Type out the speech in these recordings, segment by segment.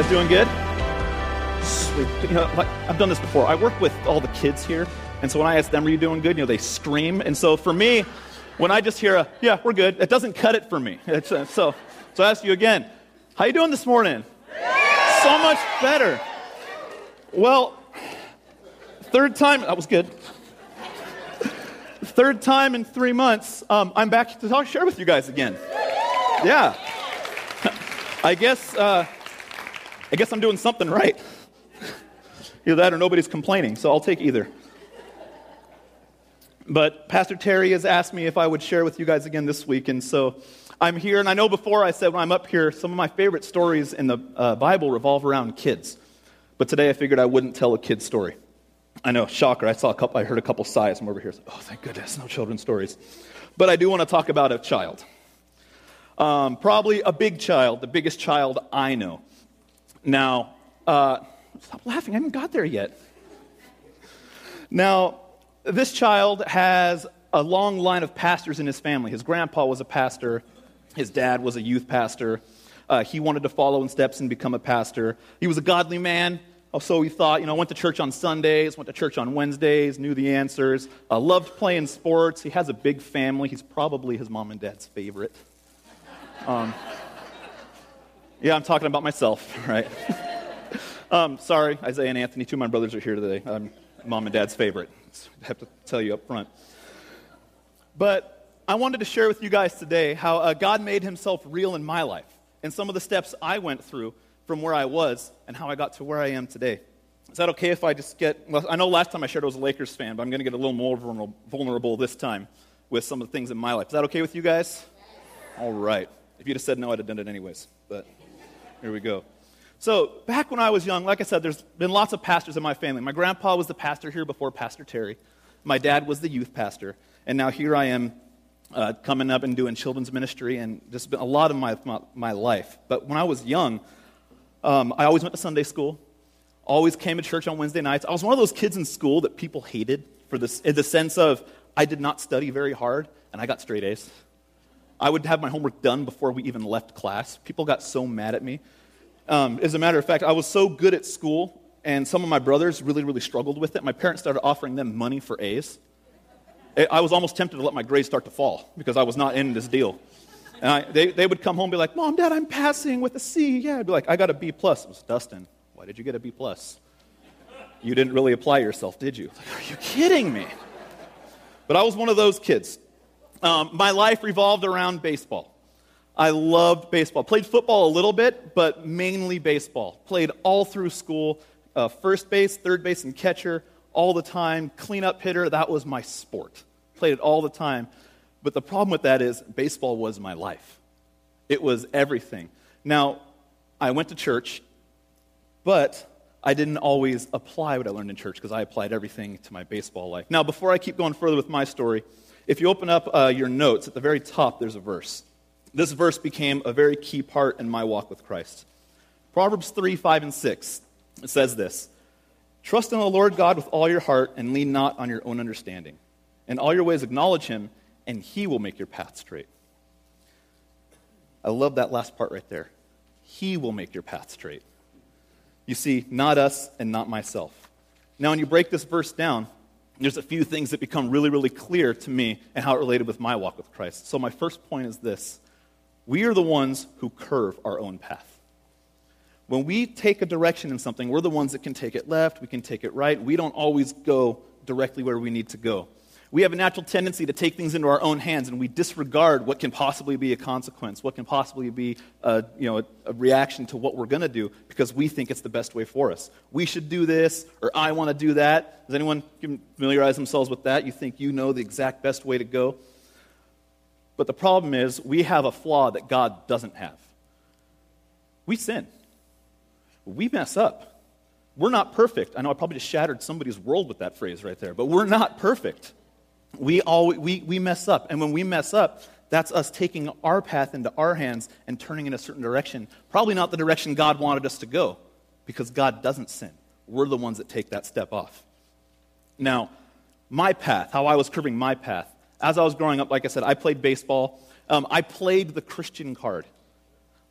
guys doing good? Sweet. You know, like, I've done this before. I work with all the kids here, and so when I ask them, "Are you doing good?" You know, they scream. And so for me, when I just hear a "Yeah, we're good," it doesn't cut it for me. Uh, so, so I ask you again, "How you doing this morning?" So much better. Well, third time. That was good. Third time in three months, um, I'm back to talk, share with you guys again. Yeah. I guess. Uh, I guess I'm doing something right. Either that or nobody's complaining, so I'll take either. But Pastor Terry has asked me if I would share with you guys again this week, and so I'm here. And I know before I said when I'm up here, some of my favorite stories in the uh, Bible revolve around kids. But today I figured I wouldn't tell a kid story. I know, shocker. I saw a couple. I heard a couple sighs from over here. oh, thank goodness, no children's stories. But I do want to talk about a child. Um, probably a big child, the biggest child I know. Now, uh, stop laughing, I haven't got there yet. Now, this child has a long line of pastors in his family. His grandpa was a pastor, his dad was a youth pastor. Uh, he wanted to follow in steps and become a pastor. He was a godly man, so he thought, you know, went to church on Sundays, went to church on Wednesdays, knew the answers, uh, loved playing sports. He has a big family. He's probably his mom and dad's favorite. Um, yeah, I'm talking about myself, right? um, sorry, Isaiah and Anthony, two of my brothers are here today. I'm mom and dad's favorite. I have to tell you up front. But I wanted to share with you guys today how uh, God made himself real in my life and some of the steps I went through from where I was and how I got to where I am today. Is that okay if I just get, well, I know last time I shared I was a Lakers fan, but I'm going to get a little more vulnerable this time with some of the things in my life. Is that okay with you guys? All right. If you'd have said no, I'd have done it anyways. But here we go. So, back when I was young, like I said, there's been lots of pastors in my family. My grandpa was the pastor here before Pastor Terry. My dad was the youth pastor. And now here I am uh, coming up and doing children's ministry and just a lot of my, my, my life. But when I was young, um, I always went to Sunday school, always came to church on Wednesday nights. I was one of those kids in school that people hated for this, in the sense of I did not study very hard and I got straight A's. I would have my homework done before we even left class. People got so mad at me. Um, as a matter of fact, I was so good at school, and some of my brothers really, really struggled with it. My parents started offering them money for A's. I was almost tempted to let my grades start to fall because I was not in this deal. And I, they, they would come home and be like, Mom, Dad, I'm passing with a C. Yeah, I'd be like, I got a B plus. It was Dustin. Why did you get a B plus? You didn't really apply yourself, did you? Like, Are you kidding me? But I was one of those kids. Um, my life revolved around baseball. I loved baseball. Played football a little bit, but mainly baseball. Played all through school uh, first base, third base, and catcher all the time. Cleanup hitter, that was my sport. Played it all the time. But the problem with that is baseball was my life, it was everything. Now, I went to church, but I didn't always apply what I learned in church because I applied everything to my baseball life. Now, before I keep going further with my story, if you open up uh, your notes, at the very top, there's a verse. This verse became a very key part in my walk with Christ. Proverbs 3 5 and 6. It says this Trust in the Lord God with all your heart and lean not on your own understanding. In all your ways, acknowledge him, and he will make your path straight. I love that last part right there. He will make your path straight. You see, not us and not myself. Now, when you break this verse down, there's a few things that become really, really clear to me and how it related with my walk with Christ. So, my first point is this we are the ones who curve our own path. When we take a direction in something, we're the ones that can take it left, we can take it right. We don't always go directly where we need to go we have a natural tendency to take things into our own hands and we disregard what can possibly be a consequence, what can possibly be a, you know, a, a reaction to what we're going to do because we think it's the best way for us. We should do this, or I want to do that. Does anyone familiarize themselves with that? You think you know the exact best way to go? But the problem is, we have a flaw that God doesn't have. We sin, we mess up. We're not perfect. I know I probably just shattered somebody's world with that phrase right there, but we're not perfect we, all, we, we mess up. And when we mess up, that's us taking our path into our hands and turning in a certain direction. Probably not the direction God wanted us to go, because God doesn't sin. We're the ones that take that step off. Now, my path, how I was curving my path, as I was growing up, like I said, I played baseball. Um, I played the Christian card.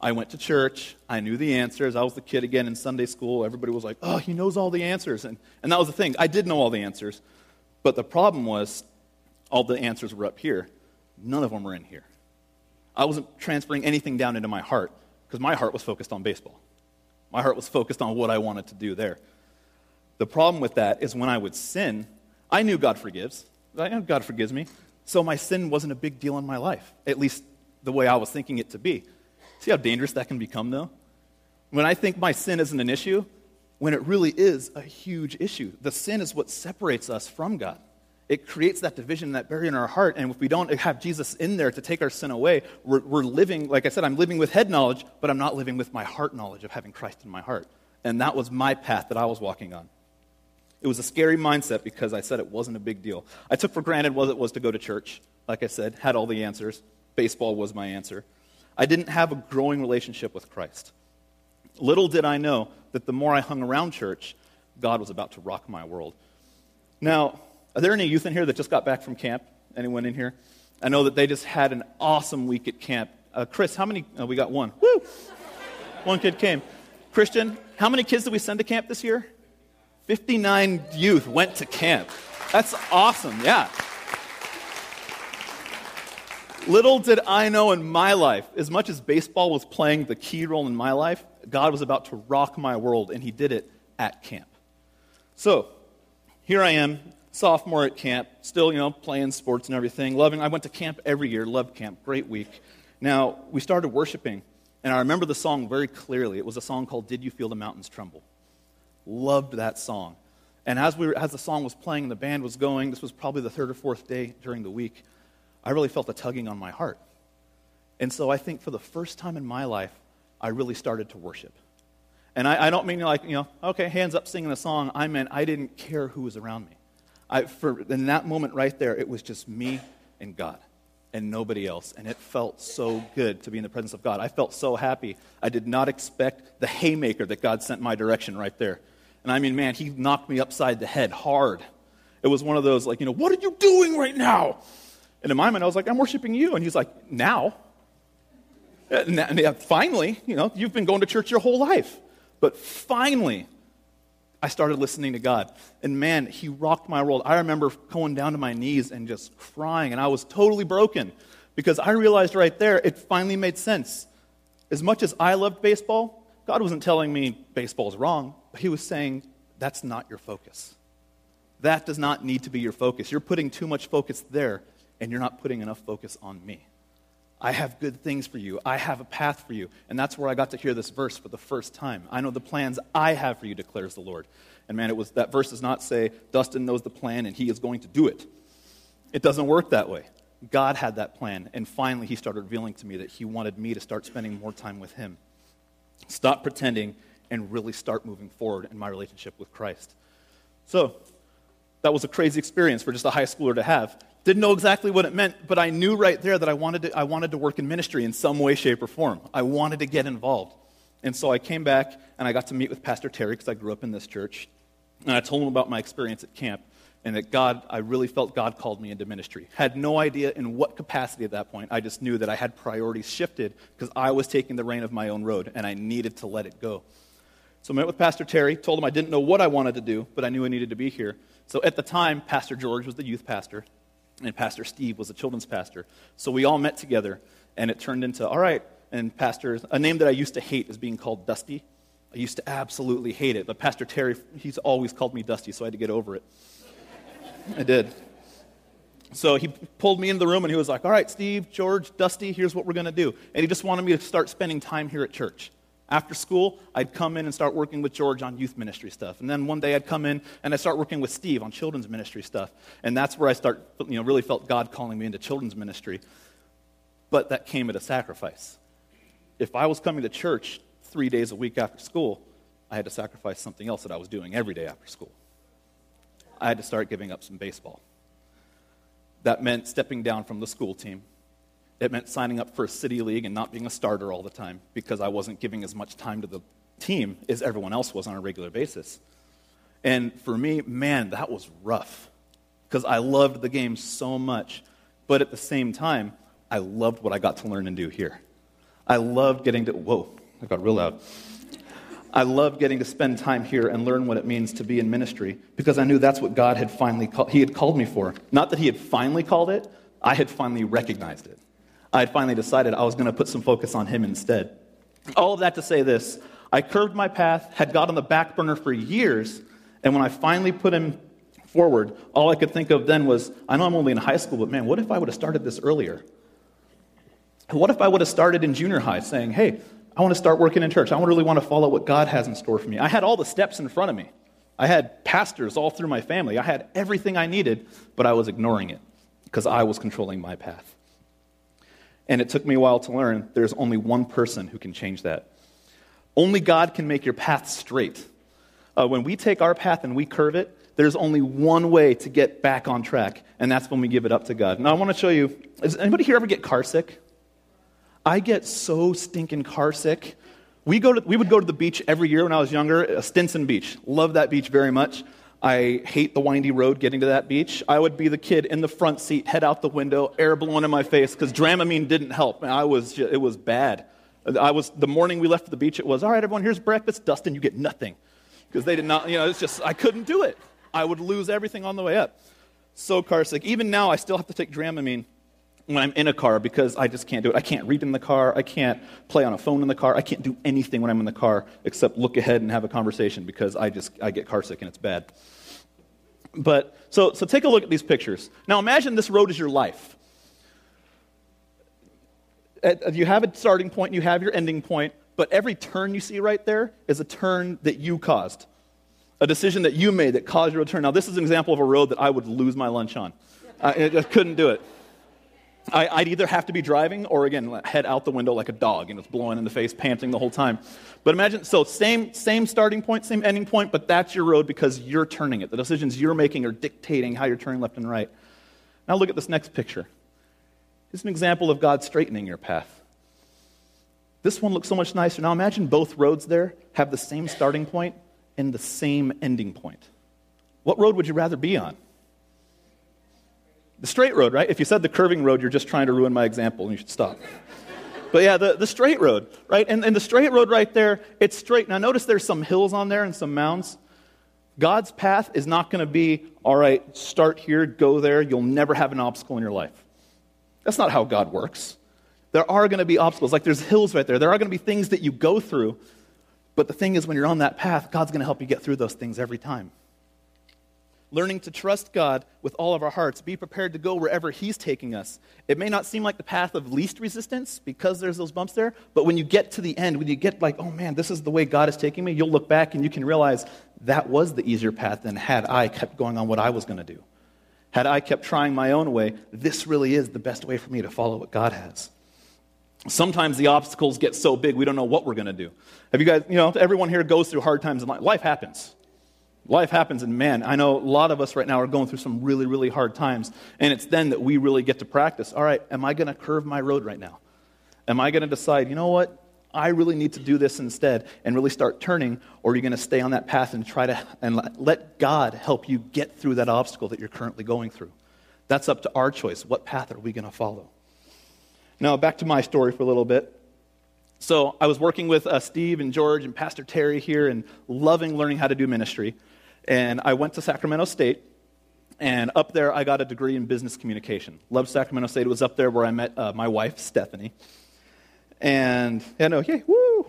I went to church. I knew the answers. I was the kid again in Sunday school. Everybody was like, oh, he knows all the answers. And, and that was the thing. I did know all the answers. But the problem was, all the answers were up here. None of them were in here. I wasn't transferring anything down into my heart because my heart was focused on baseball. My heart was focused on what I wanted to do there. The problem with that is when I would sin, I knew God forgives. I know God forgives me. So my sin wasn't a big deal in my life, at least the way I was thinking it to be. See how dangerous that can become, though? When I think my sin isn't an issue, when it really is a huge issue. The sin is what separates us from God. It creates that division, that barrier in our heart. And if we don't have Jesus in there to take our sin away, we're, we're living, like I said, I'm living with head knowledge, but I'm not living with my heart knowledge of having Christ in my heart. And that was my path that I was walking on. It was a scary mindset because I said it wasn't a big deal. I took for granted what it was to go to church. Like I said, had all the answers. Baseball was my answer. I didn't have a growing relationship with Christ. Little did I know that the more I hung around church, God was about to rock my world. Now, are there any youth in here that just got back from camp? Anyone in here? I know that they just had an awesome week at camp. Uh, Chris, how many? Oh, we got one. Woo! one kid came. Christian, how many kids did we send to camp this year? 59 youth went to camp. That's awesome, yeah. Little did I know in my life, as much as baseball was playing the key role in my life, God was about to rock my world, and He did it at camp. So, here I am, sophomore at camp, still, you know, playing sports and everything, loving. I went to camp every year, loved camp, great week. Now, we started worshiping, and I remember the song very clearly. It was a song called Did You Feel the Mountains Tremble? Loved that song. And as, we were, as the song was playing and the band was going, this was probably the third or fourth day during the week, I really felt a tugging on my heart. And so I think for the first time in my life, I really started to worship. And I, I don't mean like, you know, okay, hands up singing the song. I meant I didn't care who was around me. I, for, in that moment right there, it was just me and God and nobody else. And it felt so good to be in the presence of God. I felt so happy. I did not expect the haymaker that God sent my direction right there. And I mean, man, he knocked me upside the head hard. It was one of those, like, you know, what are you doing right now? And in my mind, I was like, I'm worshiping you. And he's like, now? And finally, you know, you've been going to church your whole life. But finally, I started listening to God. And man, he rocked my world. I remember going down to my knees and just crying. And I was totally broken because I realized right there, it finally made sense. As much as I loved baseball, God wasn't telling me baseball's wrong. but He was saying, that's not your focus. That does not need to be your focus. You're putting too much focus there, and you're not putting enough focus on me. I have good things for you. I have a path for you. And that's where I got to hear this verse for the first time. I know the plans I have for you, declares the Lord. And man, it was that verse does not say Dustin knows the plan and he is going to do it. It doesn't work that way. God had that plan, and finally he started revealing to me that he wanted me to start spending more time with him. Stop pretending and really start moving forward in my relationship with Christ. So, that was a crazy experience for just a high schooler to have. Didn't know exactly what it meant, but I knew right there that I wanted to, I wanted to work in ministry in some way, shape, or form. I wanted to get involved. And so I came back and I got to meet with Pastor Terry because I grew up in this church. And I told him about my experience at camp and that God, I really felt God called me into ministry. Had no idea in what capacity at that point. I just knew that I had priorities shifted because I was taking the rein of my own road and I needed to let it go. So I met with Pastor Terry, told him I didn't know what I wanted to do, but I knew I needed to be here. So at the time, Pastor George was the youth pastor, and Pastor Steve was a children's pastor. So we all met together, and it turned into, all right, and Pastor, a name that I used to hate is being called Dusty. I used to absolutely hate it, but Pastor Terry, he's always called me Dusty, so I had to get over it. I did. So he pulled me into the room and he was like, All right, Steve, George, Dusty, here's what we're going to do. And he just wanted me to start spending time here at church. After school, I'd come in and start working with George on youth ministry stuff. And then one day I'd come in and I'd start working with Steve on children's ministry stuff. And that's where I start, you know, really felt God calling me into children's ministry. But that came at a sacrifice. If I was coming to church three days a week after school, I had to sacrifice something else that I was doing every day after school. I had to start giving up some baseball. That meant stepping down from the school team it meant signing up for a city league and not being a starter all the time because I wasn't giving as much time to the team as everyone else was on a regular basis. And for me, man, that was rough because I loved the game so much. But at the same time, I loved what I got to learn and do here. I loved getting to, whoa, I got real loud. I loved getting to spend time here and learn what it means to be in ministry because I knew that's what God had finally called, he had called me for. Not that he had finally called it, I had finally recognized it. I had finally decided I was going to put some focus on him instead. All of that to say this I curved my path, had God on the back burner for years, and when I finally put him forward, all I could think of then was I know I'm only in high school, but man, what if I would have started this earlier? What if I would have started in junior high saying, hey, I want to start working in church. I really want to follow what God has in store for me. I had all the steps in front of me. I had pastors all through my family. I had everything I needed, but I was ignoring it because I was controlling my path. And it took me a while to learn there's only one person who can change that. Only God can make your path straight. Uh, when we take our path and we curve it, there's only one way to get back on track, and that's when we give it up to God. Now, I want to show you does anybody here ever get car sick? I get so stinking car sick. We, go to, we would go to the beach every year when I was younger, Stinson Beach. Love that beach very much. I hate the windy road getting to that beach. I would be the kid in the front seat, head out the window, air blowing in my face because Dramamine didn't help. I was just, it was bad. I was the morning we left the beach. It was all right, everyone. Here's breakfast. Dustin, you get nothing because they did not. You know, it's just I couldn't do it. I would lose everything on the way up. So car sick. Even now, I still have to take Dramamine when I'm in a car because I just can't do it. I can't read in the car. I can't play on a phone in the car. I can't do anything when I'm in the car except look ahead and have a conversation because I just I get car sick and it's bad. But so so take a look at these pictures. Now imagine this road is your life. Uh, you have a starting point, you have your ending point, but every turn you see right there is a turn that you caused. A decision that you made that caused your turn. Now this is an example of a road that I would lose my lunch on. I just couldn't do it. I, would either have to be driving or, again, head out the window like a dog and it's blowing in the face, panting the whole time. But imagine, so same, same starting point, same ending point, but that's your road because you're turning it. The decisions you're making are dictating how you're turning left and right. Now look at this next picture. It's an example of God straightening your path. This one looks so much nicer. Now imagine both roads there have the same starting point and the same ending point. What road would you rather be on? The straight road, right? If you said the curving road, you're just trying to ruin my example and you should stop. but yeah, the, the straight road, right? And, and the straight road right there, it's straight. Now notice there's some hills on there and some mounds. God's path is not going to be, all right, start here, go there, you'll never have an obstacle in your life. That's not how God works. There are going to be obstacles, like there's hills right there. There are going to be things that you go through. But the thing is, when you're on that path, God's going to help you get through those things every time learning to trust God with all of our hearts, be prepared to go wherever He's taking us. It may not seem like the path of least resistance because there's those bumps there, but when you get to the end, when you get like, oh man, this is the way God is taking me, you'll look back and you can realize that was the easier path than had I kept going on what I was going to do. Had I kept trying my own way, this really is the best way for me to follow what God has. Sometimes the obstacles get so big we don't know what we're going to do. Have you guys, you know, everyone here goes through hard times in life. Life happens. Life happens, and man, I know a lot of us right now are going through some really, really hard times. And it's then that we really get to practice. All right, am I going to curve my road right now? Am I going to decide, you know what? I really need to do this instead and really start turning, or are you going to stay on that path and try to and let God help you get through that obstacle that you're currently going through? That's up to our choice. What path are we going to follow? Now, back to my story for a little bit. So, I was working with uh, Steve and George and Pastor Terry here and loving learning how to do ministry. And I went to Sacramento State, and up there I got a degree in business communication. Loved Sacramento State. It was up there where I met uh, my wife, Stephanie. And, yeah, no, yay, woo!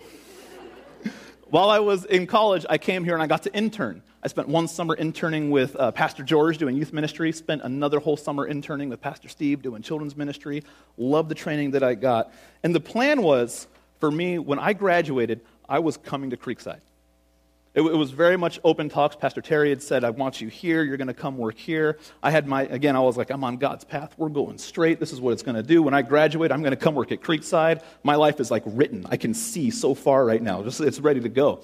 While I was in college, I came here and I got to intern. I spent one summer interning with uh, Pastor George doing youth ministry, spent another whole summer interning with Pastor Steve doing children's ministry. Loved the training that I got. And the plan was for me, when I graduated, I was coming to Creekside. It, it, was very much open talks. Pastor Terry had said, I want you here. You're going to come work here. I had my, again, I was like, I'm on God's path. We're going straight. This is what it's going to do. When I graduate, I'm going to come work at Creekside. My life is like written. I can see so far right now. Just, it's ready to go.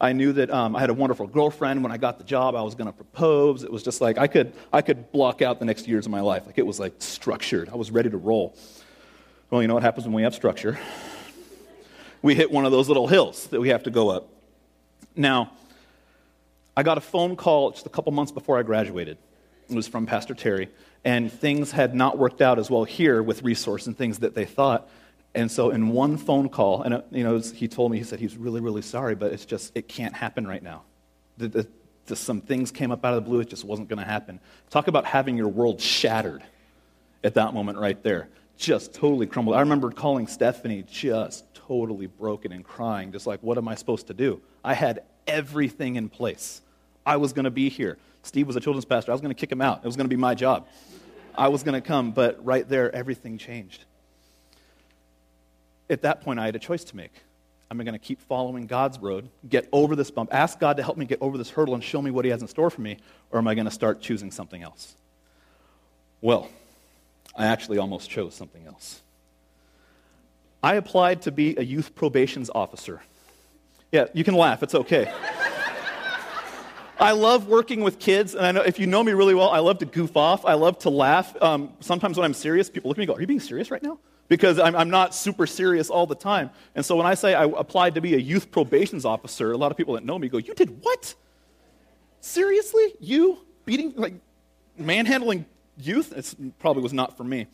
I knew that um, I had a wonderful girlfriend. When I got the job, I was going to propose. It was just like I could, I could block out the next years of my life. Like it was like structured. I was ready to roll. Well, you know what happens when we have structure? We hit one of those little hills that we have to go up. Now, I got a phone call just a couple months before I graduated. It was from Pastor Terry, and things had not worked out as well here with resource and things that they thought. And so, in one phone call, and uh, you know, he told me, he said he's really, really sorry, but it's just, it can't happen right now. The, the, just some things came up out of the blue, it just wasn't going to happen. Talk about having your world shattered at that moment right there. Just totally crumbled. I remember calling Stephanie just totally broken and crying, just like, what am I supposed to do? I had everything in place. I was going to be here. Steve was a children's pastor. I was going to kick him out. It was going to be my job. I was going to come, but right there, everything changed. At that point, I had a choice to make. Am I going to keep following God's road, get over this bump, ask God to help me get over this hurdle and show me what He has in store for me, or am I going to start choosing something else? Well, I actually almost chose something else. I applied to be a youth probations officer. Yeah, you can laugh, it's okay. I love working with kids, and I know if you know me really well, I love to goof off. I love to laugh. Um, sometimes when I'm serious, people look at me and go, Are you being serious right now? Because I'm, I'm, not super serious all the time. And so when I say I applied to be a youth probations officer, a lot of people that know me go, You did what? Seriously? You beating, like, manhandling youth? It probably was not for me.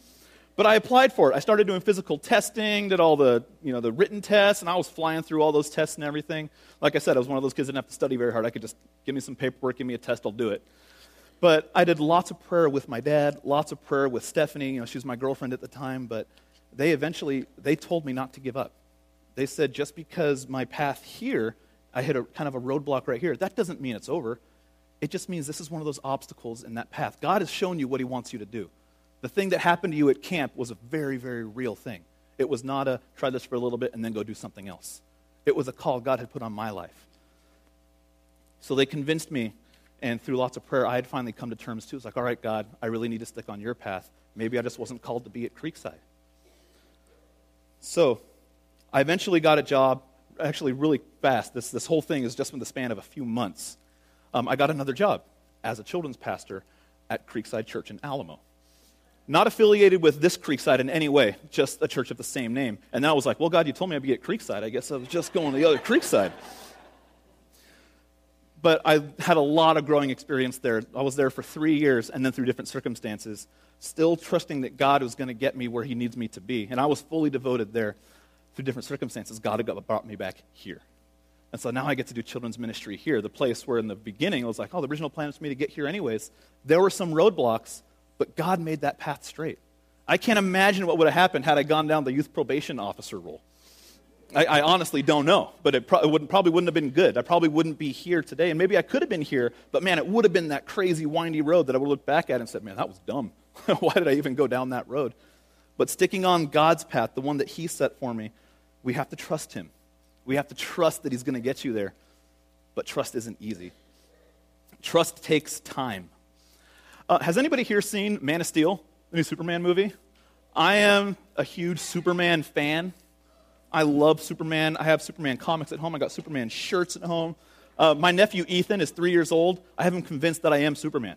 But I applied for it. I started doing physical testing, did all the, you know, the written tests, and I was flying through all those tests and everything. Like I said, I was one of those kids that didn't have to study very hard. I could just give me some paperwork, give me a test, I'll do it. But I did lots of prayer with my dad, lots of prayer with Stephanie. You know, she was my girlfriend at the time, but they eventually they told me not to give up. They said just because my path here, I hit a kind of a roadblock right here, that doesn't mean it's over. It just means this is one of those obstacles in that path. God has shown you what he wants you to do. The thing that happened to you at camp was a very, very real thing. It was not a try this for a little bit and then go do something else. It was a call God had put on my life. So they convinced me, and through lots of prayer, I had finally come to terms too. It's like, all right, God, I really need to stick on your path. Maybe I just wasn't called to be at Creekside. So I eventually got a job, actually, really fast. This, this whole thing is just in the span of a few months. Um, I got another job as a children's pastor at Creekside Church in Alamo not affiliated with this Creekside in any way, just a church of the same name. And then I was like, well, God, you told me I'd be at Creekside. I guess I was just going to the other Creekside. But I had a lot of growing experience there. I was there for three years and then through different circumstances, still trusting that God was going to get me where He needs me to be. And I was fully devoted there through different circumstances. God brought me back here. And so now I get to do children's ministry here, the place where in the beginning it was like, oh, the original plan was for me to get here anyways. There were some roadblocks but God made that path straight. I can't imagine what would have happened had I gone down the youth probation officer role. I, I honestly don't know, but it, pro- it wouldn't, probably wouldn't have been good. I probably wouldn't be here today. And maybe I could have been here, but man, it would have been that crazy, windy road that I would look back at and said, man, that was dumb. Why did I even go down that road? But sticking on God's path, the one that He set for me, we have to trust Him. We have to trust that He's going to get you there. But trust isn't easy. Trust takes time. Uh, has anybody here seen Man of Steel, the new Superman movie? I am a huge Superman fan. I love Superman. I have Superman comics at home. I got Superman shirts at home. Uh, my nephew Ethan is three years old. I have him convinced that I am Superman.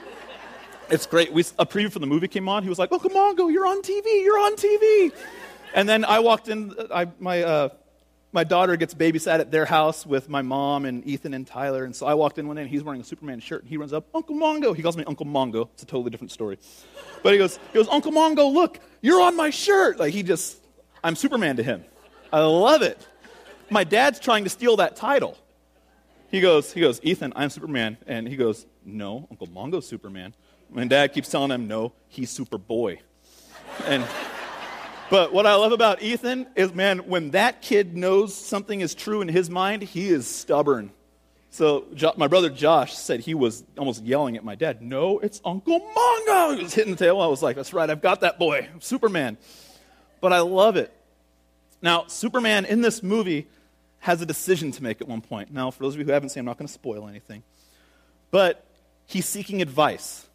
it's great. We, a preview for the movie came on. He was like, "Oh, come on, go! you're on TV. You're on TV." And then I walked in. I, my uh, my daughter gets babysat at their house with my mom and Ethan and Tyler. And so I walked in one day and he's wearing a Superman shirt. And he runs up, Uncle Mongo. He calls me Uncle Mongo. It's a totally different story. But he goes, he goes, Uncle Mongo, look, you're on my shirt. Like he just, I'm Superman to him. I love it. My dad's trying to steal that title. He goes, he goes, Ethan, I'm Superman. And he goes, no, Uncle Mongo's Superman. My dad keeps telling him, no, he's Superboy. And but what I love about Ethan is, man, when that kid knows something is true in his mind, he is stubborn. So jo- my brother Josh said he was almost yelling at my dad, No, it's Uncle Mongo. He was hitting the table. I was like, That's right, I've got that boy, I'm Superman. But I love it. Now, Superman in this movie has a decision to make at one point. Now, for those of you who haven't seen, I'm not going to spoil anything. But he's seeking advice.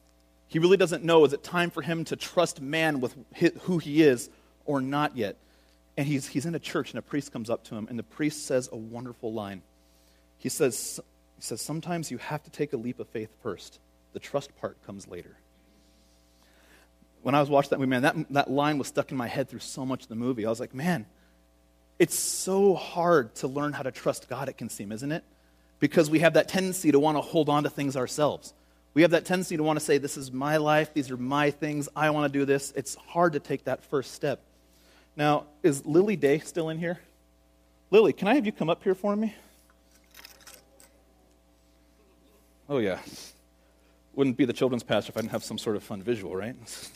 He really doesn't know is it time for him to trust man with who he is or not yet. And he's, he's in a church, and a priest comes up to him, and the priest says a wonderful line. He says, he says, Sometimes you have to take a leap of faith first, the trust part comes later. When I was watching that movie, man, that, that line was stuck in my head through so much of the movie. I was like, man, it's so hard to learn how to trust God, it can seem, isn't it? Because we have that tendency to want to hold on to things ourselves. We have that tendency to want to say, This is my life, these are my things, I want to do this. It's hard to take that first step. Now, is Lily Day still in here? Lily, can I have you come up here for me? Oh, yeah. Wouldn't be the children's pastor if I didn't have some sort of fun visual, right?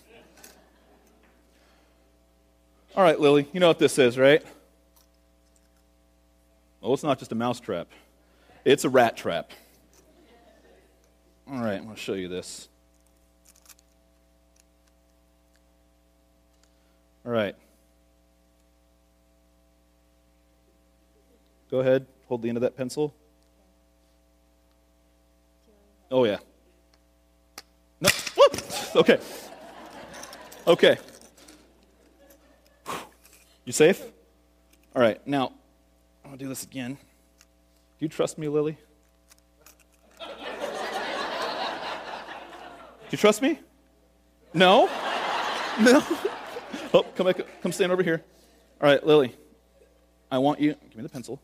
All right, Lily, you know what this is, right? Well, it's not just a mouse trap, it's a rat trap. All right, I'm going to show you this. All right. Go ahead, hold the end of that pencil. Oh, yeah. No. Okay. Okay. You safe? All right. Now, I'm going to do this again. Do you trust me, Lily? Do you trust me? No? No? Oh, come back. Come stand over here. All right, Lily. I want you. Give me the pencil.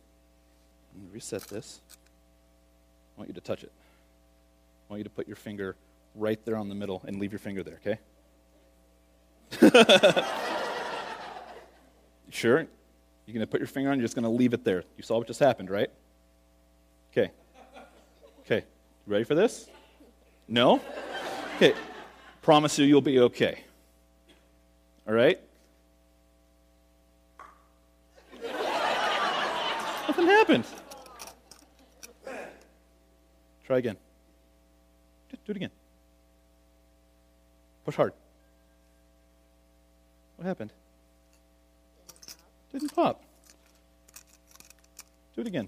Reset this. I want you to touch it. I want you to put your finger right there on the middle and leave your finger there, okay? sure? You're going to put your finger on, you're just going to leave it there. You saw what just happened, right? Okay. Okay. You ready for this? No? Okay. Promise you, you'll be okay. All right? Nothing happened. Try again. Do it again. Push hard. What happened? Didn't pop. Do it again.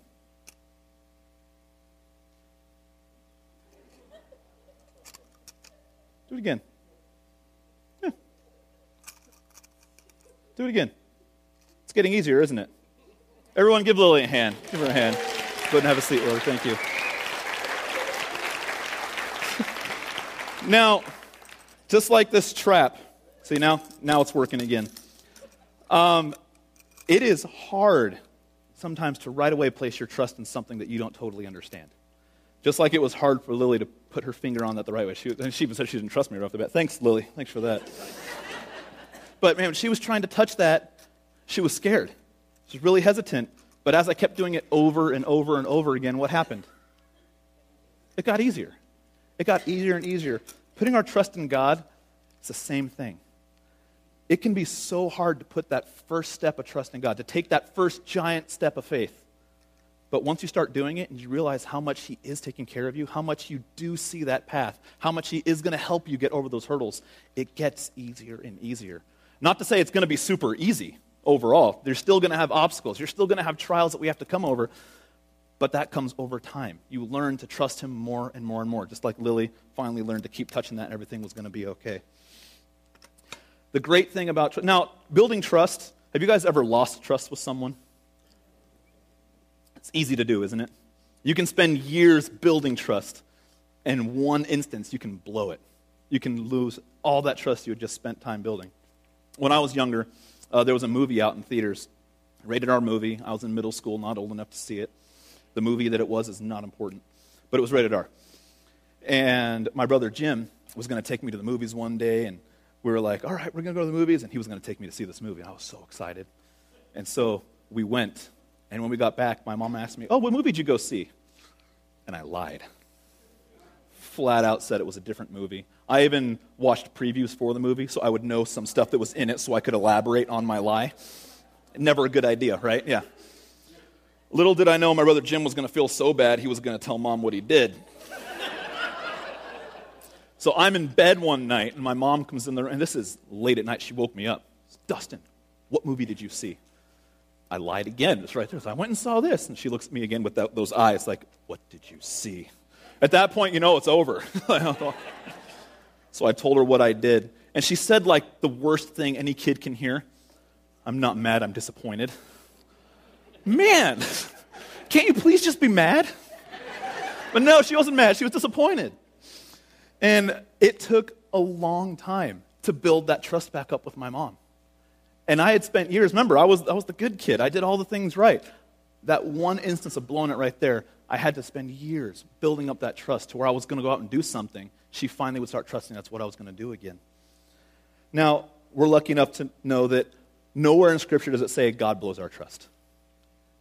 Do it again. Yeah. Do it again. It's getting easier, isn't it? Everyone give Lily a hand. Give her a hand. Go ahead and have a seat, Lily. Thank you. Now, just like this trap, see now, now it's working again. Um, it is hard sometimes to right away place your trust in something that you don't totally understand. Just like it was hard for Lily to put her finger on that the right way. She, she even said she didn't trust me right off the bat. Thanks, Lily. Thanks for that. but man, when she was trying to touch that, she was scared. She was really hesitant. But as I kept doing it over and over and over again, what happened? It got easier. It got easier and easier. Putting our trust in God is the same thing. It can be so hard to put that first step of trust in God, to take that first giant step of faith. But once you start doing it and you realize how much He is taking care of you, how much you do see that path, how much He is going to help you get over those hurdles, it gets easier and easier. Not to say it's going to be super easy overall. You're still going to have obstacles. You're still going to have trials that we have to come over. But that comes over time. You learn to trust Him more and more and more, just like Lily finally learned to keep touching that and everything was going to be okay. The great thing about now building trust. Have you guys ever lost trust with someone? It's easy to do, isn't it? You can spend years building trust, and in one instance, you can blow it. You can lose all that trust you had just spent time building. When I was younger, uh, there was a movie out in theaters, rated R movie. I was in middle school, not old enough to see it. The movie that it was is not important, but it was rated R. And my brother Jim was going to take me to the movies one day, and we were like, all right, we're going to go to the movies. And he was going to take me to see this movie. And I was so excited. And so we went. And when we got back, my mom asked me, oh, what movie did you go see? And I lied. Flat out said it was a different movie. I even watched previews for the movie so I would know some stuff that was in it so I could elaborate on my lie. Never a good idea, right? Yeah. Little did I know my brother Jim was going to feel so bad he was going to tell mom what he did. So I'm in bed one night, and my mom comes in there, and this is late at night. She woke me up. Dustin, what movie did you see? I lied again. It's right there. So I went and saw this. And she looks at me again with that, those eyes, like, What did you see? At that point, you know it's over. so I told her what I did. And she said, like, the worst thing any kid can hear I'm not mad, I'm disappointed. Man, can't you please just be mad? But no, she wasn't mad. She was disappointed. And it took a long time to build that trust back up with my mom. And I had spent years, remember, I was, I was the good kid. I did all the things right. That one instance of blowing it right there, I had to spend years building up that trust to where I was going to go out and do something. She finally would start trusting that's what I was going to do again. Now, we're lucky enough to know that Nowhere in Scripture does it say God blows our trust.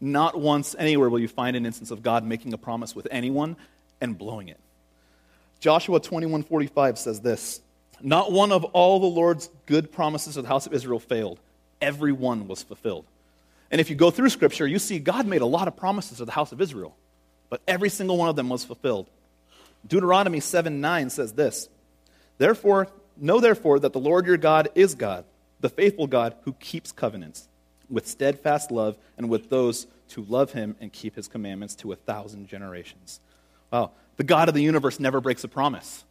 Not once anywhere will you find an instance of God making a promise with anyone and blowing it. Joshua 21:45 says this, "Not one of all the Lord's good promises to the house of Israel failed. Every one was fulfilled." And if you go through scripture, you see God made a lot of promises to the house of Israel, but every single one of them was fulfilled. Deuteronomy 7 9 says this Therefore, know therefore that the Lord your God is God, the faithful God who keeps covenants with steadfast love and with those to love him and keep his commandments to a thousand generations. Wow. The God of the universe never breaks a promise.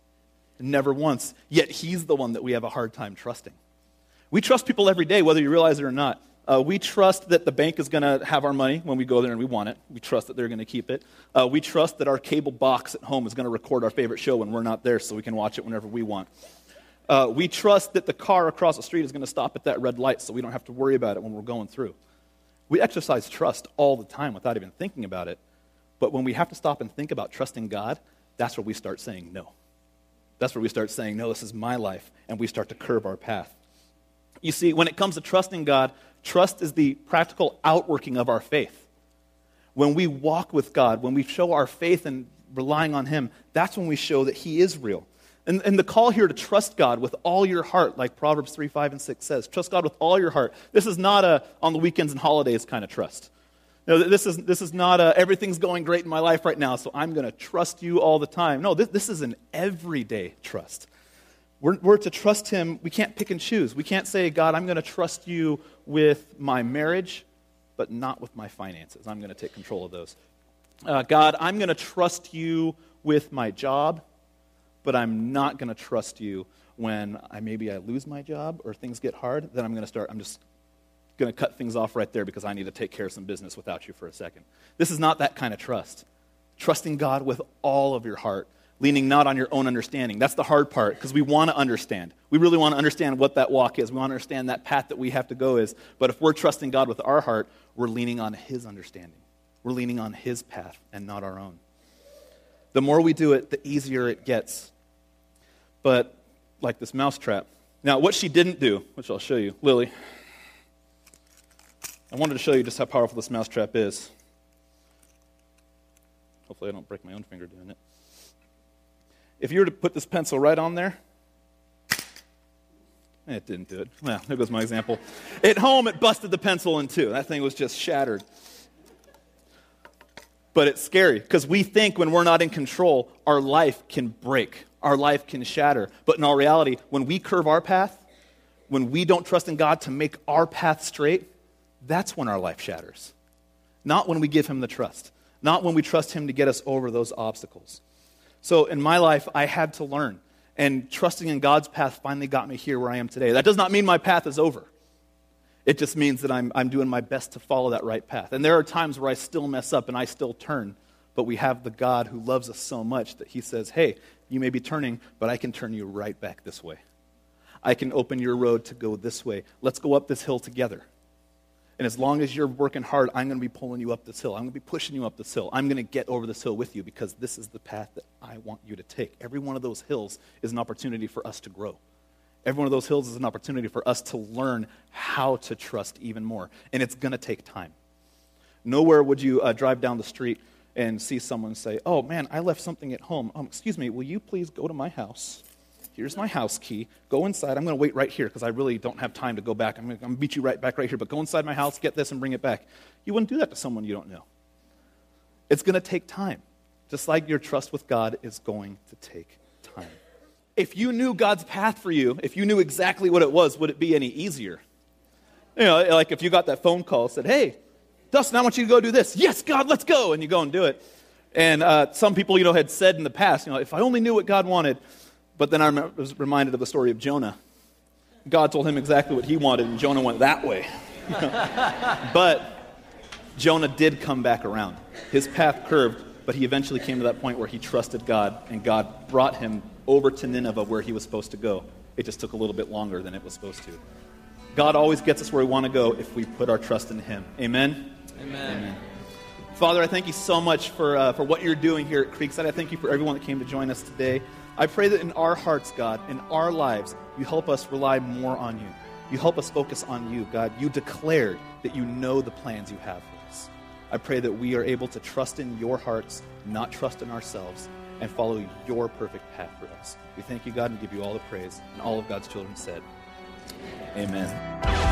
Never once. Yet he's the one that we have a hard time trusting. We trust people every day, whether you realize it or not. Uh, we trust that the bank is going to have our money when we go there and we want it. We trust that they're going to keep it. Uh, we trust that our cable box at home is going to record our favorite show when we're not there so we can watch it whenever we want. Uh, we trust that the car across the street is going to stop at that red light so we don't have to worry about it when we're going through. We exercise trust all the time without even thinking about it. But when we have to stop and think about trusting God, that's where we start saying no. That's where we start saying, no, this is my life, and we start to curb our path. You see, when it comes to trusting God, Trust is the practical outworking of our faith. When we walk with God, when we show our faith and relying on Him, that's when we show that He is real. And, and the call here to trust God with all your heart, like Proverbs 3, 5, and 6 says, trust God with all your heart. This is not a on the weekends and holidays kind of trust. No, this is, this is not a everything's going great in my life right now, so I'm going to trust you all the time. No, this, this is an everyday trust. We're, we're to trust Him. We can't pick and choose. We can't say, God, I'm going to trust you with my marriage, but not with my finances. I'm going to take control of those. Uh, God, I'm going to trust you with my job, but I'm not going to trust you when I maybe I lose my job or things get hard. Then I'm going to start. I'm just going to cut things off right there because I need to take care of some business without you for a second. This is not that kind of trust. Trusting God with all of your heart leaning not on your own understanding. That's the hard part because we want to understand. We really want to understand what that walk is. We want to understand that path that we have to go is. But if we're trusting God with our heart, we're leaning on His understanding. We're leaning on His path and not our own. The more we do it, the easier it gets. But like this mousetrap. Now, what she didn't do, which I'll show you, Lily, I wanted to show you just how powerful this mousetrap is. Hopefully, I don't break my own finger doing it. If you were to put this pencil right on there, it didn't do it. Well, there goes my example. At home, it busted the pencil in two. That thing was just shattered. But it's scary because we think when we're not in control, our life can break, our life can shatter. But in all reality, when we curve our path, when we don't trust in God to make our path straight, that's when our life shatters. Not when we give Him the trust, not when we trust Him to get us over those obstacles. So in my life, I had to learn. And trusting in God's path finally got me here where I am today. That does not mean my path is over. It just means that I'm, I'm doing my best to follow that right path. And there are times where I still mess up and I still turn. But we have the God who loves us so much that he says, hey, you may be turning, but I can turn you right back this way. I can open your road to go this way. Let's go up this hill together. And as long as you're working hard, I'm going to be pulling you up this hill. I'm going to be pushing you up this hill. I'm going to get over this hill with you because this is the path that I want you to take. Every one of those hills is an opportunity for us to grow. Every one of those hills is an opportunity for us to learn how to trust even more. And it's going to take time. Nowhere would you uh, drive down the street and see someone say, Oh, man, I left something at home. Um, excuse me, will you please go to my house? Here's my house key. Go inside. I'm going to wait right here because I really don't have time to go back. I'm going to beat you right back right here, but go inside my house, get this, and bring it back. You wouldn't do that to someone you don't know. It's going to take time, just like your trust with God is going to take time. If you knew God's path for you, if you knew exactly what it was, would it be any easier? You know, like if you got that phone call, said, Hey, Dustin, I want you to go do this. Yes, God, let's go. And you go and do it. And uh, some people, you know, had said in the past, you know, if I only knew what God wanted, but then I was reminded of the story of Jonah. God told him exactly what he wanted, and Jonah went that way. but Jonah did come back around. His path curved, but he eventually came to that point where he trusted God, and God brought him over to Nineveh where he was supposed to go. It just took a little bit longer than it was supposed to. God always gets us where we want to go if we put our trust in Him. Amen? Amen. Amen. Father, I thank you so much for, uh, for what you're doing here at Creekside. I thank you for everyone that came to join us today. I pray that in our hearts, God, in our lives, you help us rely more on you. You help us focus on you, God. You declared that you know the plans you have for us. I pray that we are able to trust in your hearts, not trust in ourselves, and follow your perfect path for us. We thank you, God, and give you all the praise. And all of God's children said, Amen.